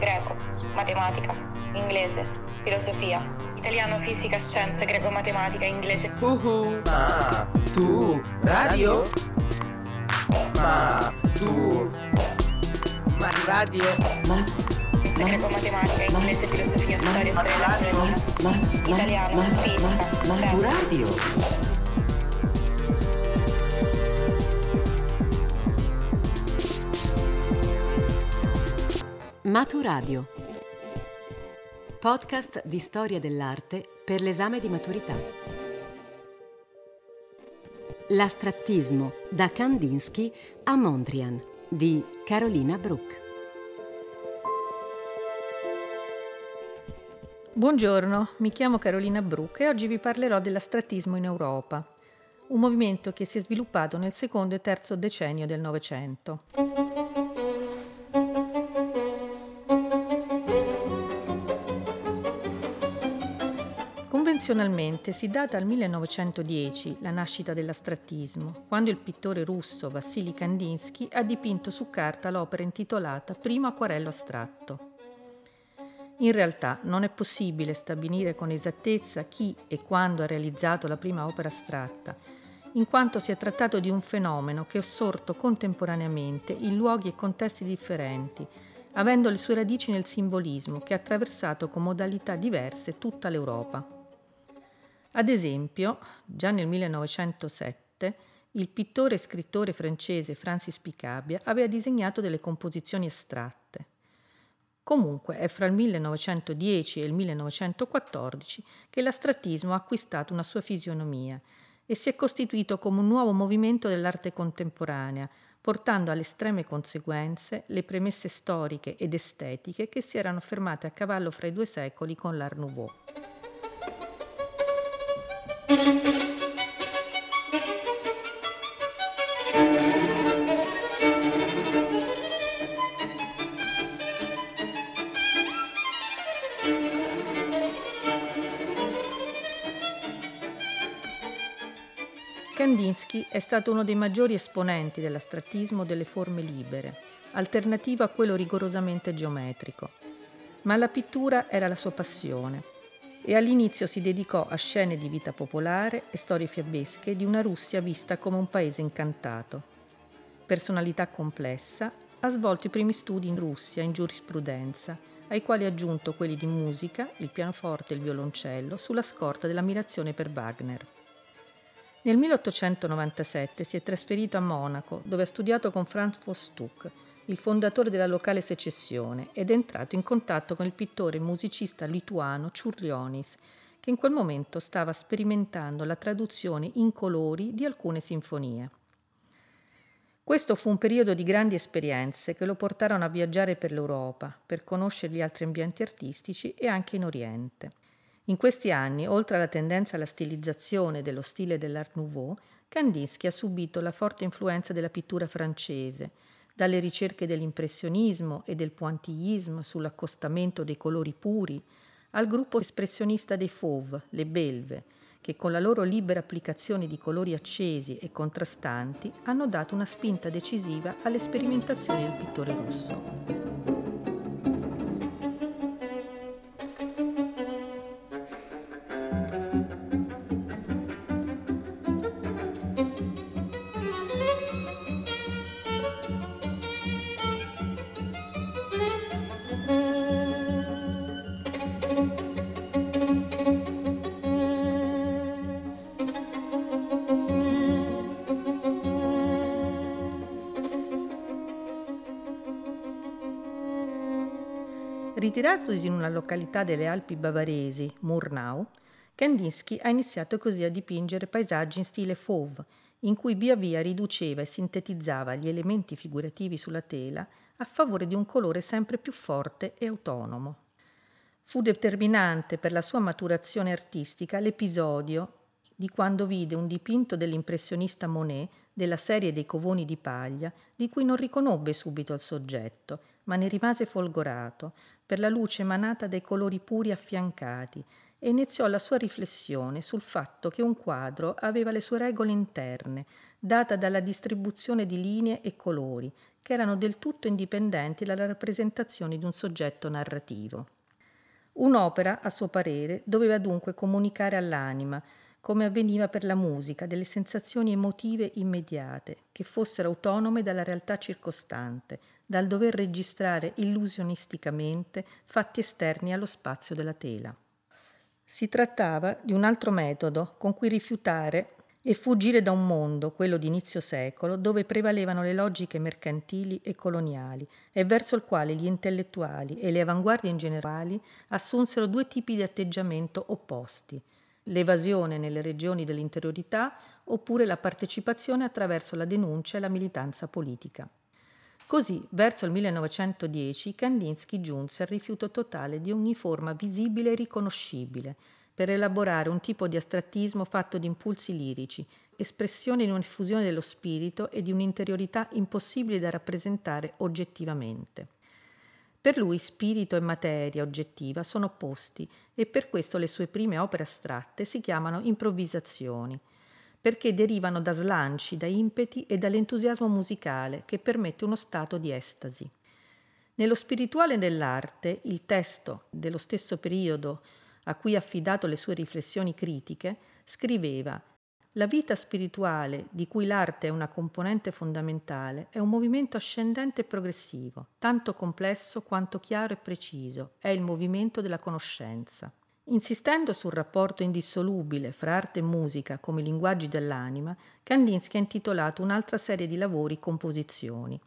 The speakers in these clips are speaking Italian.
greco, matematica, inglese, filosofia, italiano, fisica, scienze, greco, matematica, inglese. Uhu. Ma tu radio? Ma tu ma radio? Ma Scienze, greco, matematica, inglese, filosofia, storia, storia dell'elettronica, italiano, fisica, Ma tu scienze. radio? Maturadio. Podcast di storia dell'arte per l'esame di maturità. L'astrattismo da Kandinsky a Mondrian di Carolina Bruck. Buongiorno, mi chiamo Carolina Bruck e oggi vi parlerò dell'astrattismo in Europa, un movimento che si è sviluppato nel secondo e terzo decennio del Novecento. Convenzionalmente si data al 1910 la nascita dell'astrattismo, quando il pittore russo Vassili Kandinsky ha dipinto su carta l'opera intitolata Primo acquarello astratto. In realtà non è possibile stabilire con esattezza chi e quando ha realizzato la prima opera astratta, in quanto si è trattato di un fenomeno che è sorto contemporaneamente in luoghi e contesti differenti, avendo le sue radici nel simbolismo che ha attraversato con modalità diverse tutta l'Europa. Ad esempio, già nel 1907, il pittore e scrittore francese Francis Picabia aveva disegnato delle composizioni astratte. Comunque è fra il 1910 e il 1914 che l'astrattismo ha acquistato una sua fisionomia e si è costituito come un nuovo movimento dell'arte contemporanea, portando alle estreme conseguenze le premesse storiche ed estetiche che si erano fermate a cavallo fra i due secoli con l'Art Nouveau. Kandinsky è stato uno dei maggiori esponenti dell'astrattismo delle forme libere, alternativo a quello rigorosamente geometrico. Ma la pittura era la sua passione e all'inizio si dedicò a scene di vita popolare e storie fiabesche di una Russia vista come un paese incantato. Personalità complessa, ha svolto i primi studi in Russia in giurisprudenza, ai quali ha aggiunto quelli di musica, il pianoforte e il violoncello, sulla scorta dell'ammirazione per Wagner. Nel 1897 si è trasferito a Monaco, dove ha studiato con Franz Fostuck, il fondatore della locale secessione, ed è entrato in contatto con il pittore e musicista lituano Ciurlionis, che in quel momento stava sperimentando la traduzione in colori di alcune sinfonie. Questo fu un periodo di grandi esperienze che lo portarono a viaggiare per l'Europa, per conoscere gli altri ambienti artistici e anche in Oriente. In questi anni, oltre alla tendenza alla stilizzazione dello stile dell'Art Nouveau, Kandinsky ha subito la forte influenza della pittura francese, dalle ricerche dell'impressionismo e del pointillisme sull'accostamento dei colori puri, al gruppo espressionista dei Fauve, le Belve, che con la loro libera applicazione di colori accesi e contrastanti hanno dato una spinta decisiva alle sperimentazioni del pittore russo. Ritiratosi in una località delle Alpi bavaresi, Murnau, Kandinsky ha iniziato così a dipingere paesaggi in stile Fauve, in cui via via riduceva e sintetizzava gli elementi figurativi sulla tela a favore di un colore sempre più forte e autonomo. Fu determinante per la sua maturazione artistica l'episodio di quando vide un dipinto dell'impressionista Monet della serie dei covoni di paglia, di cui non riconobbe subito il soggetto, ma ne rimase folgorato per la luce emanata dai colori puri affiancati e iniziò la sua riflessione sul fatto che un quadro aveva le sue regole interne, data dalla distribuzione di linee e colori, che erano del tutto indipendenti dalla rappresentazione di un soggetto narrativo. Un'opera, a suo parere, doveva dunque comunicare all'anima, come avveniva per la musica, delle sensazioni emotive immediate, che fossero autonome dalla realtà circostante, dal dover registrare illusionisticamente fatti esterni allo spazio della tela. Si trattava di un altro metodo con cui rifiutare e fuggire da un mondo, quello di inizio secolo, dove prevalevano le logiche mercantili e coloniali e verso il quale gli intellettuali e le avanguardie in generale assunsero due tipi di atteggiamento opposti, l'evasione nelle regioni dell'interiorità oppure la partecipazione attraverso la denuncia e la militanza politica. Così, verso il 1910, Kandinsky giunse al rifiuto totale di ogni forma visibile e riconoscibile, per elaborare un tipo di astrattismo fatto di impulsi lirici, espressione di un'effusione dello spirito e di un'interiorità impossibile da rappresentare oggettivamente. Per lui spirito e materia oggettiva sono opposti e per questo le sue prime opere astratte si chiamano improvvisazioni, perché derivano da slanci, da impeti e dall'entusiasmo musicale che permette uno stato di estasi. Nello spirituale dell'arte, il testo dello stesso periodo a cui ha affidato le sue riflessioni critiche, scriveva La vita spirituale, di cui l'arte è una componente fondamentale, è un movimento ascendente e progressivo, tanto complesso quanto chiaro e preciso, è il movimento della conoscenza. Insistendo sul rapporto indissolubile fra arte e musica come linguaggi dell'anima, Kandinsky ha intitolato un'altra serie di lavori Composizioni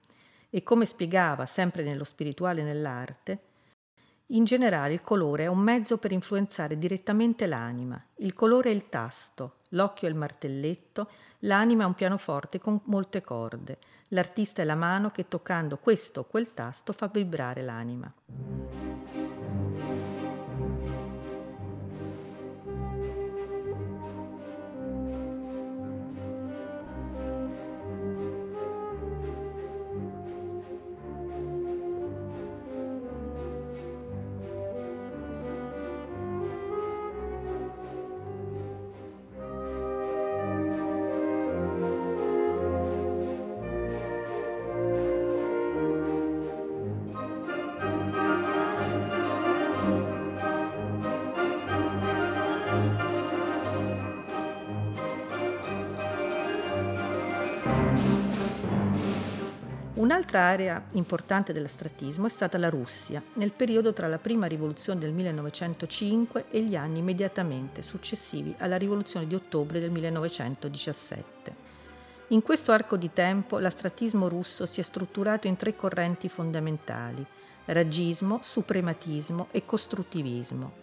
e come spiegava sempre nello spirituale nell'arte, in generale il colore è un mezzo per influenzare direttamente l'anima. Il colore è il tasto, l'occhio è il martelletto, l'anima è un pianoforte con molte corde. L'artista è la mano che toccando questo o quel tasto fa vibrare l'anima. Un'altra area importante dell'astrattismo è stata la Russia, nel periodo tra la prima rivoluzione del 1905 e gli anni immediatamente successivi alla rivoluzione di ottobre del 1917. In questo arco di tempo l'astrattismo russo si è strutturato in tre correnti fondamentali, ragismo, suprematismo e costruttivismo.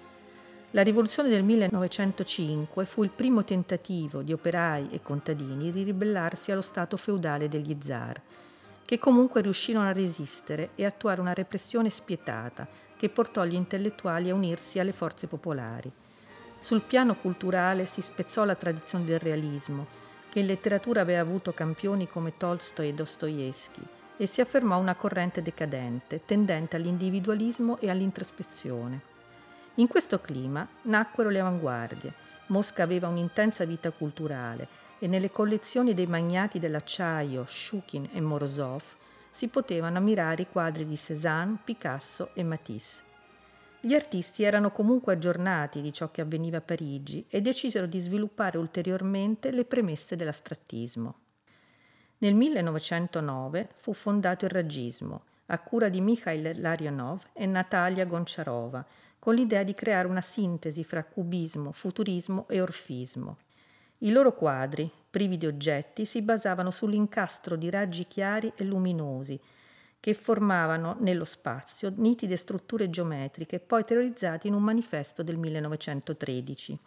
La rivoluzione del 1905 fu il primo tentativo di operai e contadini di ribellarsi allo stato feudale degli zar, che comunque riuscirono a resistere e attuare una repressione spietata che portò gli intellettuali a unirsi alle forze popolari. Sul piano culturale si spezzò la tradizione del realismo, che in letteratura aveva avuto campioni come Tolstoi e Dostoevsky, e si affermò una corrente decadente, tendente all'individualismo e all'introspezione. In questo clima nacquero le avanguardie. Mosca aveva un'intensa vita culturale e nelle collezioni dei magnati dell'acciaio Shukin e Morozov si potevano ammirare i quadri di Cézanne, Picasso e Matisse. Gli artisti erano comunque aggiornati di ciò che avveniva a Parigi e decisero di sviluppare ulteriormente le premesse dell'astrattismo. Nel 1909 fu fondato il Ragismo, a cura di Mikhail Larionov e Natalia Gonciarova, con l'idea di creare una sintesi fra cubismo, futurismo e orfismo. I loro quadri, privi di oggetti, si basavano sull'incastro di raggi chiari e luminosi che formavano nello spazio nitide strutture geometriche poi teorizzate in un manifesto del 1913.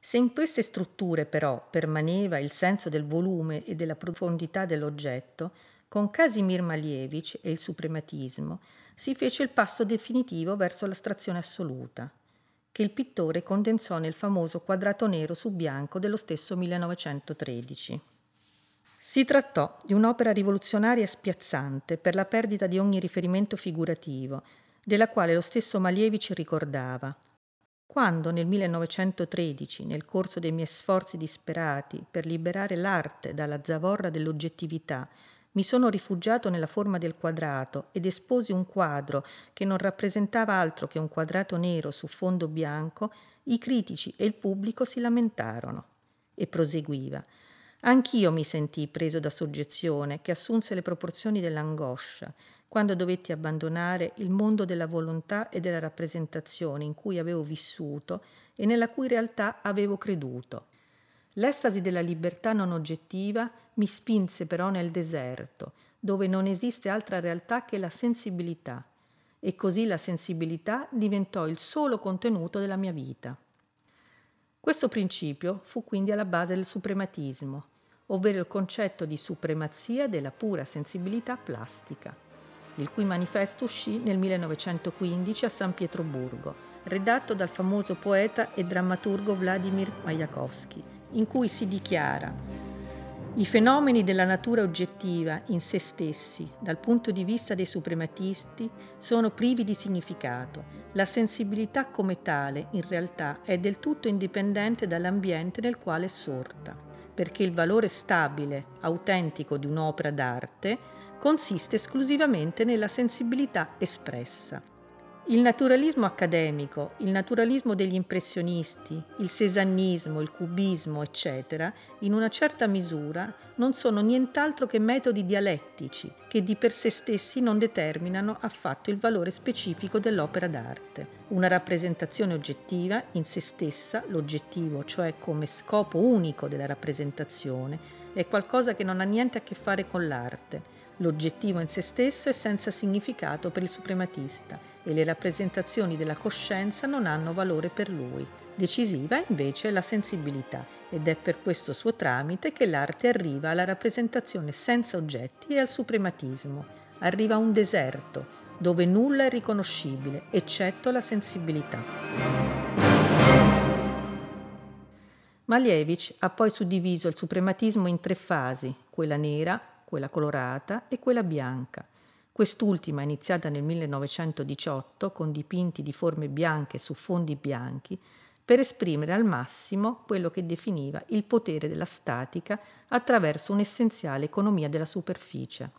Se in queste strutture però permaneva il senso del volume e della profondità dell'oggetto, con Casimir Malievich e il suprematismo si fece il passo definitivo verso l'astrazione assoluta, che il pittore condensò nel famoso quadrato nero su bianco dello stesso 1913. Si trattò di un'opera rivoluzionaria spiazzante per la perdita di ogni riferimento figurativo, della quale lo stesso Malievich ricordava. Quando nel 1913, nel corso dei miei sforzi disperati per liberare l'arte dalla zavorra dell'oggettività, mi sono rifugiato nella forma del quadrato ed esposi un quadro che non rappresentava altro che un quadrato nero su fondo bianco, i critici e il pubblico si lamentarono. E proseguiva. Anch'io mi sentii preso da soggezione che assunse le proporzioni dell'angoscia, quando dovetti abbandonare il mondo della volontà e della rappresentazione in cui avevo vissuto e nella cui realtà avevo creduto. L'estasi della libertà non oggettiva mi spinse però nel deserto, dove non esiste altra realtà che la sensibilità, e così la sensibilità diventò il solo contenuto della mia vita. Questo principio fu quindi alla base del suprematismo, ovvero il concetto di supremazia della pura sensibilità plastica, il cui manifesto uscì nel 1915 a San Pietroburgo, redatto dal famoso poeta e drammaturgo Vladimir Majakovsky in cui si dichiara i fenomeni della natura oggettiva in se stessi, dal punto di vista dei suprematisti, sono privi di significato. La sensibilità come tale, in realtà, è del tutto indipendente dall'ambiente nel quale è sorta, perché il valore stabile, autentico di un'opera d'arte, consiste esclusivamente nella sensibilità espressa. Il naturalismo accademico, il naturalismo degli impressionisti, il sesannismo, il cubismo, eccetera, in una certa misura non sono nient'altro che metodi dialettici che di per sé stessi non determinano affatto il valore specifico dell'opera d'arte. Una rappresentazione oggettiva in se stessa, l'oggettivo, cioè come scopo unico della rappresentazione, è qualcosa che non ha niente a che fare con l'arte L'oggettivo in se stesso è senza significato per il suprematista e le rappresentazioni della coscienza non hanno valore per lui. Decisiva invece è la sensibilità ed è per questo suo tramite che l'arte arriva alla rappresentazione senza oggetti e al suprematismo. Arriva a un deserto dove nulla è riconoscibile eccetto la sensibilità. Malievich ha poi suddiviso il suprematismo in tre fasi, quella nera, quella colorata e quella bianca. Quest'ultima, iniziata nel 1918 con dipinti di forme bianche su fondi bianchi, per esprimere al massimo quello che definiva il potere della statica attraverso un'essenziale economia della superficie.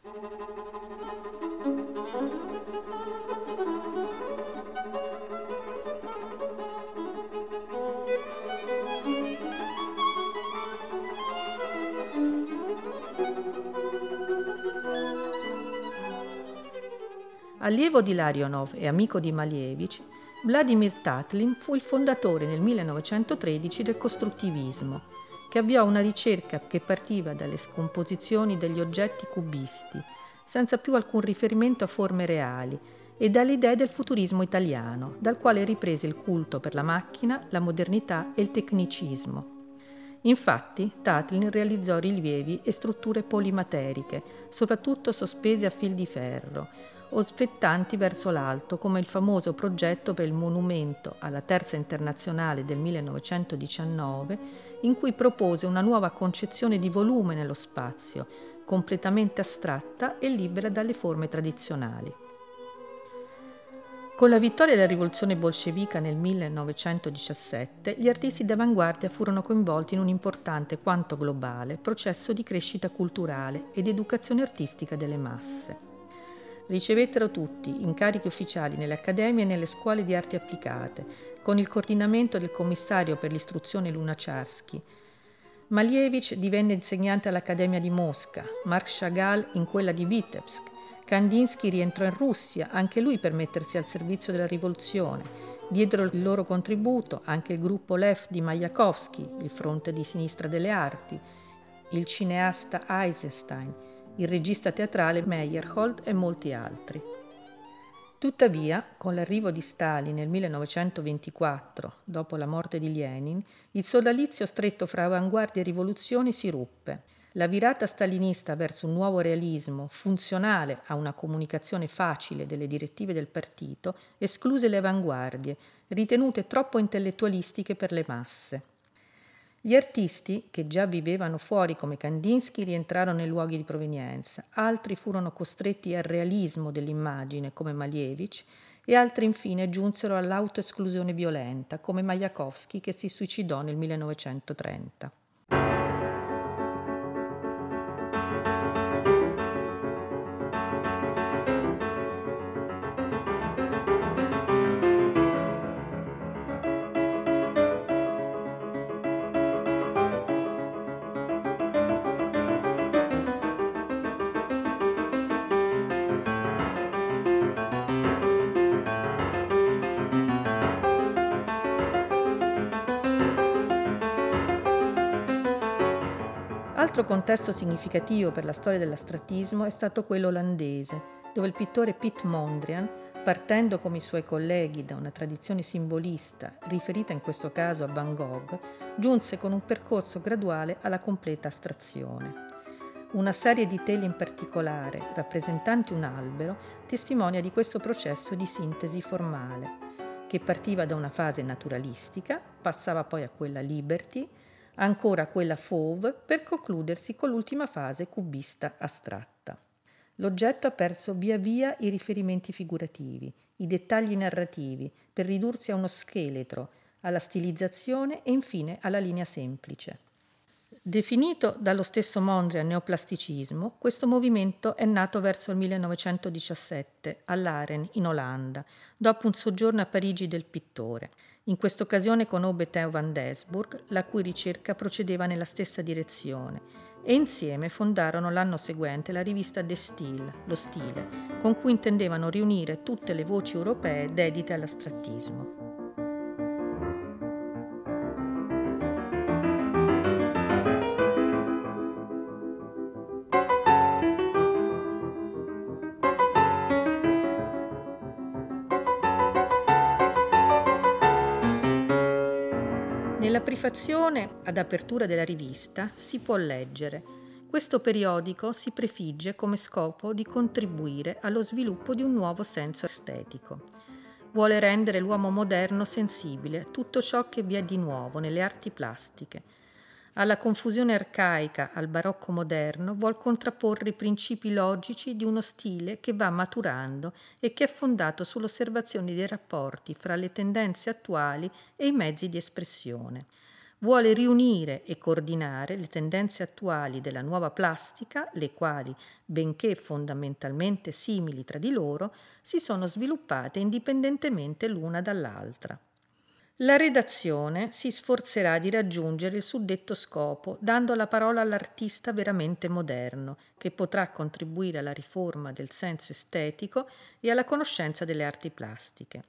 Allievo di Larionov e amico di Malievich, Vladimir Tatlin fu il fondatore nel 1913 del costruttivismo, che avviò una ricerca che partiva dalle scomposizioni degli oggetti cubisti, senza più alcun riferimento a forme reali, e dalle idee del futurismo italiano, dal quale riprese il culto per la macchina, la modernità e il tecnicismo. Infatti, Tatlin realizzò rilievi e strutture polimateriche, soprattutto sospese a fil di ferro, o svettanti verso l'alto, come il famoso progetto per il monumento alla Terza Internazionale del 1919, in cui propose una nuova concezione di volume nello spazio, completamente astratta e libera dalle forme tradizionali. Con la vittoria della rivoluzione bolscevica nel 1917, gli artisti d'avanguardia furono coinvolti in un importante quanto globale processo di crescita culturale ed educazione artistica delle masse ricevettero tutti incarichi ufficiali nelle accademie e nelle scuole di arti applicate, con il coordinamento del commissario per l'istruzione Lunacharsky. Malievich divenne insegnante all'Accademia di Mosca, Marc Chagall in quella di Vitebsk. Kandinsky rientrò in Russia, anche lui per mettersi al servizio della rivoluzione. Diedero il loro contributo anche il gruppo Lev di Majakovsky, il fronte di sinistra delle arti, il cineasta Eisenstein, il regista teatrale Meyerhold e molti altri. Tuttavia, con l'arrivo di Stalin nel 1924, dopo la morte di Lenin, il sodalizio stretto fra avanguardia e rivoluzione si ruppe. La virata stalinista verso un nuovo realismo, funzionale a una comunicazione facile delle direttive del partito, escluse le avanguardie, ritenute troppo intellettualistiche per le masse. Gli artisti, che già vivevano fuori come Kandinsky, rientrarono nei luoghi di provenienza, altri furono costretti al realismo dell'immagine, come Malievich, e altri infine giunsero all'autoesclusione violenta, come Majakovsky, che si suicidò nel 1930. Altro contesto significativo per la storia dell'astrattismo è stato quello olandese, dove il pittore Piet Mondrian, partendo come i suoi colleghi da una tradizione simbolista, riferita in questo caso a Van Gogh, giunse con un percorso graduale alla completa astrazione. Una serie di tele in particolare, rappresentanti un albero, testimonia di questo processo di sintesi formale, che partiva da una fase naturalistica, passava poi a quella liberty, ancora quella fauve, per concludersi con l'ultima fase cubista astratta. L'oggetto ha perso via via i riferimenti figurativi, i dettagli narrativi, per ridursi a uno scheletro, alla stilizzazione e infine alla linea semplice. Definito dallo stesso Mondrian neoplasticismo, questo movimento è nato verso il 1917 all'Aren in Olanda, dopo un soggiorno a Parigi del pittore. In questa occasione conobbe Theo van Desburg, la cui ricerca procedeva nella stessa direzione, e insieme fondarono l'anno seguente la rivista De Stil, lo stile, con cui intendevano riunire tutte le voci europee dedite all'astrattismo. Prefazione ad apertura della rivista si può leggere questo periodico si prefigge come scopo di contribuire allo sviluppo di un nuovo senso estetico. Vuole rendere l'uomo moderno sensibile a tutto ciò che vi è di nuovo nelle arti plastiche, alla confusione arcaica, al barocco moderno, vuol contrapporre i principi logici di uno stile che va maturando e che è fondato sull'osservazione dei rapporti fra le tendenze attuali e i mezzi di espressione. Vuole riunire e coordinare le tendenze attuali della nuova plastica, le quali, benché fondamentalmente simili tra di loro, si sono sviluppate indipendentemente l'una dall'altra. La redazione si sforzerà di raggiungere il suddetto scopo, dando la parola all'artista veramente moderno, che potrà contribuire alla riforma del senso estetico e alla conoscenza delle arti plastiche.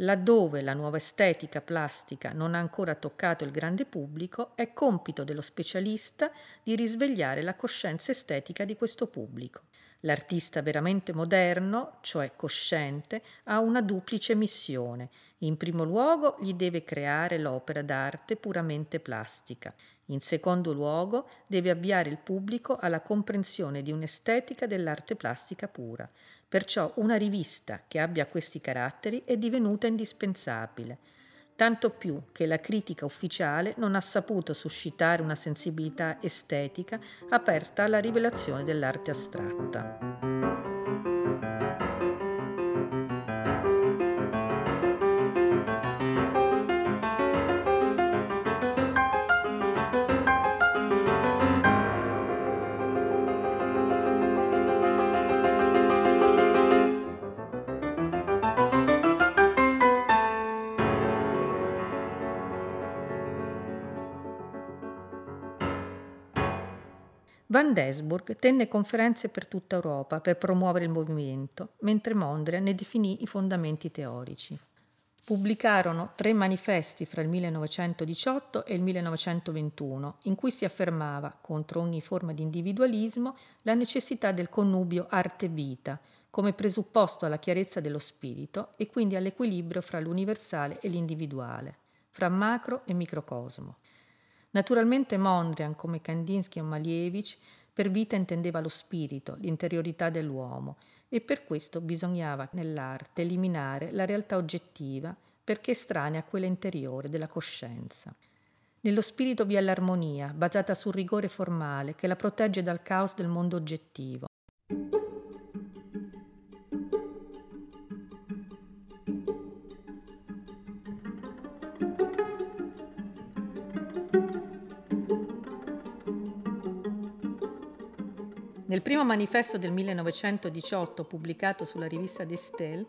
Laddove la nuova estetica plastica non ha ancora toccato il grande pubblico, è compito dello specialista di risvegliare la coscienza estetica di questo pubblico. L'artista veramente moderno, cioè cosciente, ha una duplice missione. In primo luogo gli deve creare l'opera d'arte puramente plastica. In secondo luogo deve avviare il pubblico alla comprensione di un'estetica dell'arte plastica pura. Perciò una rivista che abbia questi caratteri è divenuta indispensabile tanto più che la critica ufficiale non ha saputo suscitare una sensibilità estetica aperta alla rivelazione dell'arte astratta. Van Desburg tenne conferenze per tutta Europa per promuovere il movimento, mentre Mondrian ne definì i fondamenti teorici. Pubblicarono tre manifesti fra il 1918 e il 1921, in cui si affermava, contro ogni forma di individualismo, la necessità del connubio arte-vita, come presupposto alla chiarezza dello spirito e quindi all'equilibrio fra l'universale e l'individuale, fra macro e microcosmo. Naturalmente Mondrian, come Kandinsky o Malievich, per vita intendeva lo spirito, l'interiorità dell'uomo e per questo bisognava nell'arte eliminare la realtà oggettiva perché estranea a quella interiore della coscienza. Nello spirito vi è l'armonia, basata sul rigore formale, che la protegge dal caos del mondo oggettivo. Nel primo manifesto del 1918 pubblicato sulla rivista Destel,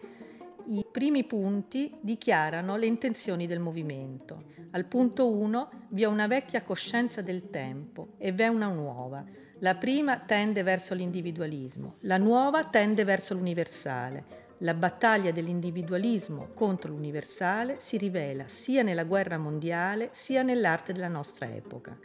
i primi punti dichiarano le intenzioni del movimento. Al punto 1 vi è una vecchia coscienza del tempo e v'è una nuova. La prima tende verso l'individualismo, la nuova tende verso l'universale. La battaglia dell'individualismo contro l'universale si rivela sia nella guerra mondiale sia nell'arte della nostra epoca.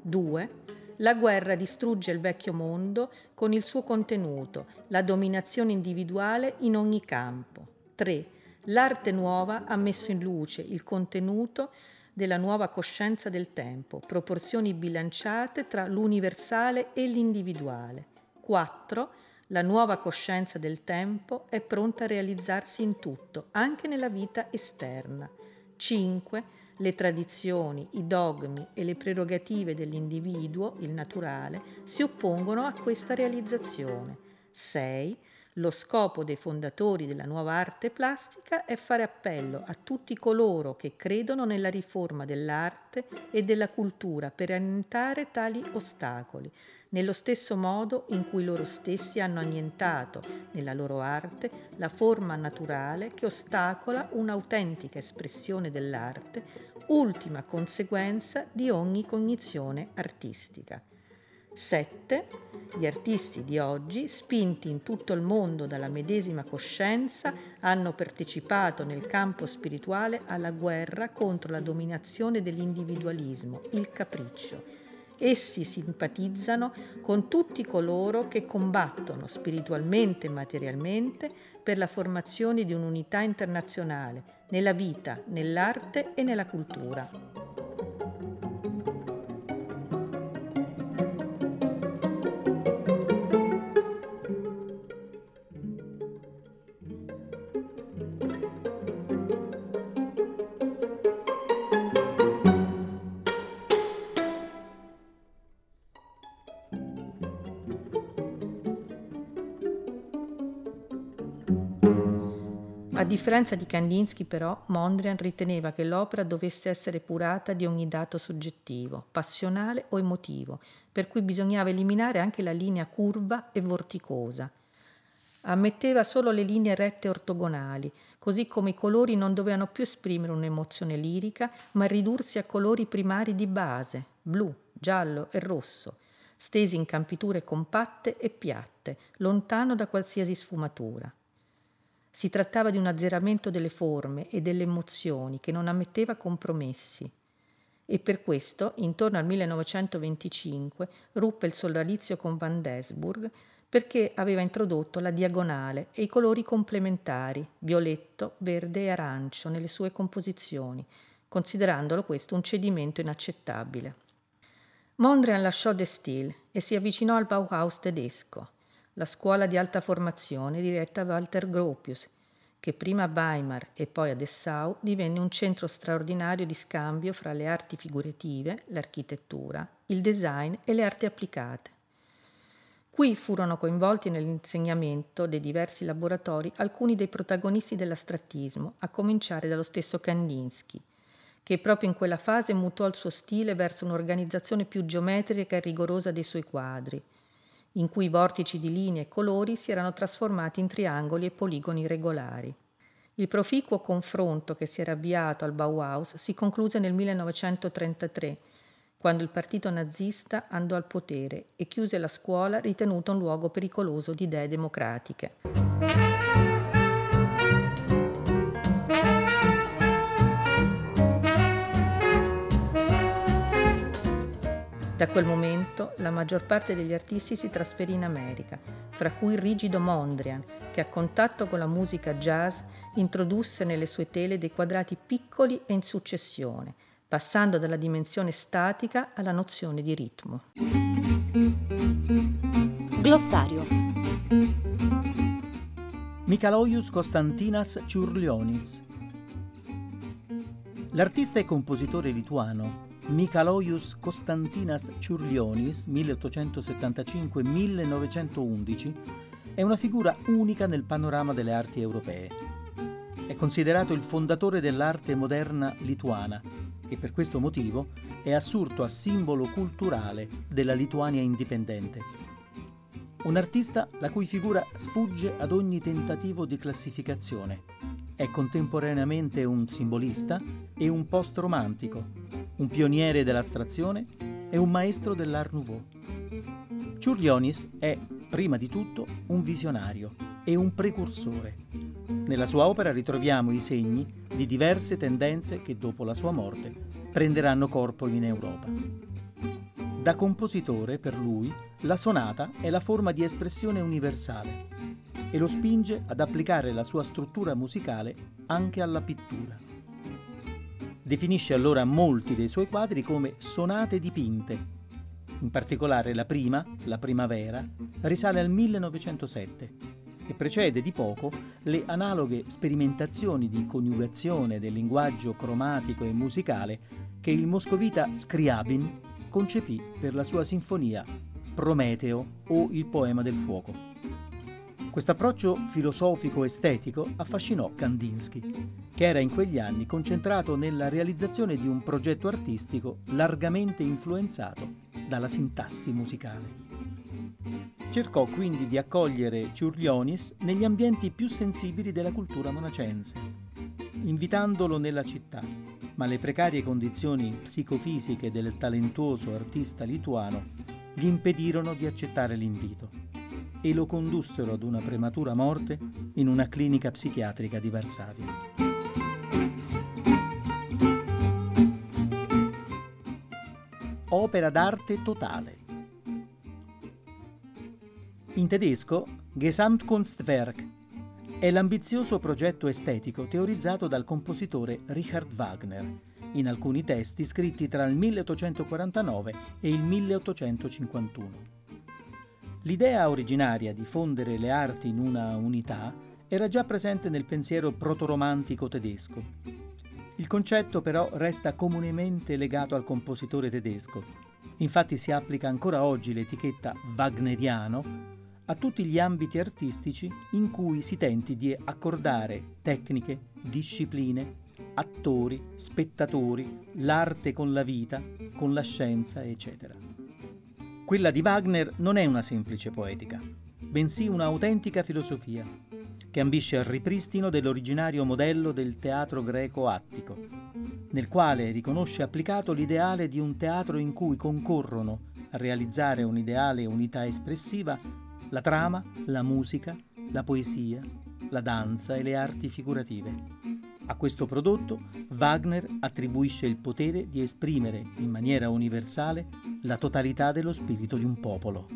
2. La guerra distrugge il vecchio mondo con il suo contenuto, la dominazione individuale in ogni campo. 3. L'arte nuova ha messo in luce il contenuto della nuova coscienza del tempo, proporzioni bilanciate tra l'universale e l'individuale. 4. La nuova coscienza del tempo è pronta a realizzarsi in tutto, anche nella vita esterna. 5 le tradizioni, i dogmi e le prerogative dell'individuo, il naturale, si oppongono a questa realizzazione. 6. Lo scopo dei fondatori della nuova arte plastica è fare appello a tutti coloro che credono nella riforma dell'arte e della cultura per annientare tali ostacoli, nello stesso modo in cui loro stessi hanno annientato nella loro arte la forma naturale che ostacola un'autentica espressione dell'arte, ultima conseguenza di ogni cognizione artistica. 7. Gli artisti di oggi, spinti in tutto il mondo dalla medesima coscienza, hanno partecipato nel campo spirituale alla guerra contro la dominazione dell'individualismo, il capriccio. Essi simpatizzano con tutti coloro che combattono spiritualmente e materialmente per la formazione di un'unità internazionale nella vita, nell'arte e nella cultura. Differenza di Kandinsky, però, Mondrian riteneva che l'opera dovesse essere curata di ogni dato soggettivo, passionale o emotivo, per cui bisognava eliminare anche la linea curva e vorticosa. Ammetteva solo le linee rette ortogonali, così come i colori non dovevano più esprimere un'emozione lirica, ma ridursi a colori primari di base, blu, giallo e rosso, stesi in campiture compatte e piatte, lontano da qualsiasi sfumatura. Si trattava di un azzeramento delle forme e delle emozioni che non ammetteva compromessi. E per questo, intorno al 1925, ruppe il sodalizio con Van Desburg perché aveva introdotto la diagonale e i colori complementari, violetto, verde e arancio, nelle sue composizioni, considerandolo questo un cedimento inaccettabile. Mondrian lasciò De Stil e si avvicinò al Bauhaus tedesco la scuola di alta formazione diretta a Walter Gropius, che prima a Weimar e poi a Dessau divenne un centro straordinario di scambio fra le arti figurative, l'architettura, il design e le arti applicate. Qui furono coinvolti nell'insegnamento dei diversi laboratori alcuni dei protagonisti dell'astrattismo, a cominciare dallo stesso Kandinsky, che proprio in quella fase mutò il suo stile verso un'organizzazione più geometrica e rigorosa dei suoi quadri, in cui i vortici di linee e colori si erano trasformati in triangoli e poligoni regolari. Il proficuo confronto che si era avviato al Bauhaus si concluse nel 1933, quando il partito nazista andò al potere e chiuse la scuola ritenuta un luogo pericoloso di idee democratiche. Da quel momento la maggior parte degli artisti si trasferì in America, fra cui il rigido Mondrian, che a contatto con la musica jazz introdusse nelle sue tele dei quadrati piccoli e in successione, passando dalla dimensione statica alla nozione di ritmo. Glossario Mikalojus Konstantinas Ciurlionis L'artista e compositore lituano Mikalojus Konstantinas Ciurlionis 1875-1911 è una figura unica nel panorama delle arti europee. È considerato il fondatore dell'arte moderna lituana e per questo motivo è assurto a simbolo culturale della Lituania indipendente. Un artista la cui figura sfugge ad ogni tentativo di classificazione. È contemporaneamente un simbolista e un post-romantico, un pioniere dell'astrazione e un maestro dell'Art Nouveau. Ciurlionis è, prima di tutto, un visionario e un precursore. Nella sua opera ritroviamo i segni di diverse tendenze che dopo la sua morte prenderanno corpo in Europa. Da compositore, per lui, la sonata è la forma di espressione universale e lo spinge ad applicare la sua struttura musicale anche alla pittura. Definisce allora molti dei suoi quadri come sonate dipinte. In particolare la prima, La primavera, risale al 1907 e precede di poco le analoghe sperimentazioni di coniugazione del linguaggio cromatico e musicale che il moscovita Scriabin concepì per la sua sinfonia Prometeo o il poema del fuoco. Questo approccio filosofico-estetico affascinò Kandinsky, che era in quegli anni concentrato nella realizzazione di un progetto artistico largamente influenzato dalla sintassi musicale. Cercò quindi di accogliere Ciurlionis negli ambienti più sensibili della cultura monacense, invitandolo nella città, ma le precarie condizioni psicofisiche del talentuoso artista lituano gli impedirono di accettare l'invito e lo condussero ad una prematura morte in una clinica psichiatrica di Varsavia. Opera d'arte totale. In tedesco Gesamtkunstwerk è l'ambizioso progetto estetico teorizzato dal compositore Richard Wagner in alcuni testi scritti tra il 1849 e il 1851. L'idea originaria di fondere le arti in una unità era già presente nel pensiero protoromantico tedesco. Il concetto però resta comunemente legato al compositore tedesco. Infatti si applica ancora oggi l'etichetta wagneriano a tutti gli ambiti artistici in cui si tenti di accordare tecniche, discipline, attori, spettatori, l'arte con la vita, con la scienza, eccetera. Quella di Wagner non è una semplice poetica, bensì un'autentica filosofia, che ambisce al ripristino dell'originario modello del teatro greco attico, nel quale riconosce applicato l'ideale di un teatro in cui concorrono a realizzare un'ideale unità espressiva la trama, la musica, la poesia, la danza e le arti figurative. A questo prodotto Wagner attribuisce il potere di esprimere in maniera universale la totalità dello spirito di un popolo.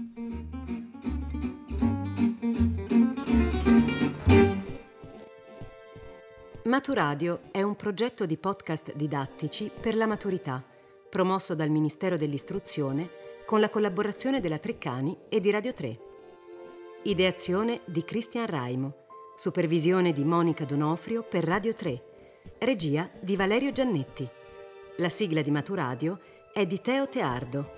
Maturadio è un progetto di podcast didattici per la maturità, promosso dal Ministero dell'Istruzione con la collaborazione della Treccani e di Radio 3. Ideazione di Cristian Raimo. Supervisione di Monica Donofrio per Radio 3. Regia di Valerio Giannetti. La sigla di Maturadio è di Teo Teardo.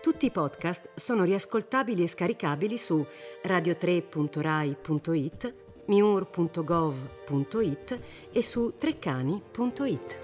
Tutti i podcast sono riascoltabili e scaricabili su radio3.rai.it, miur.gov.it e su treccani.it.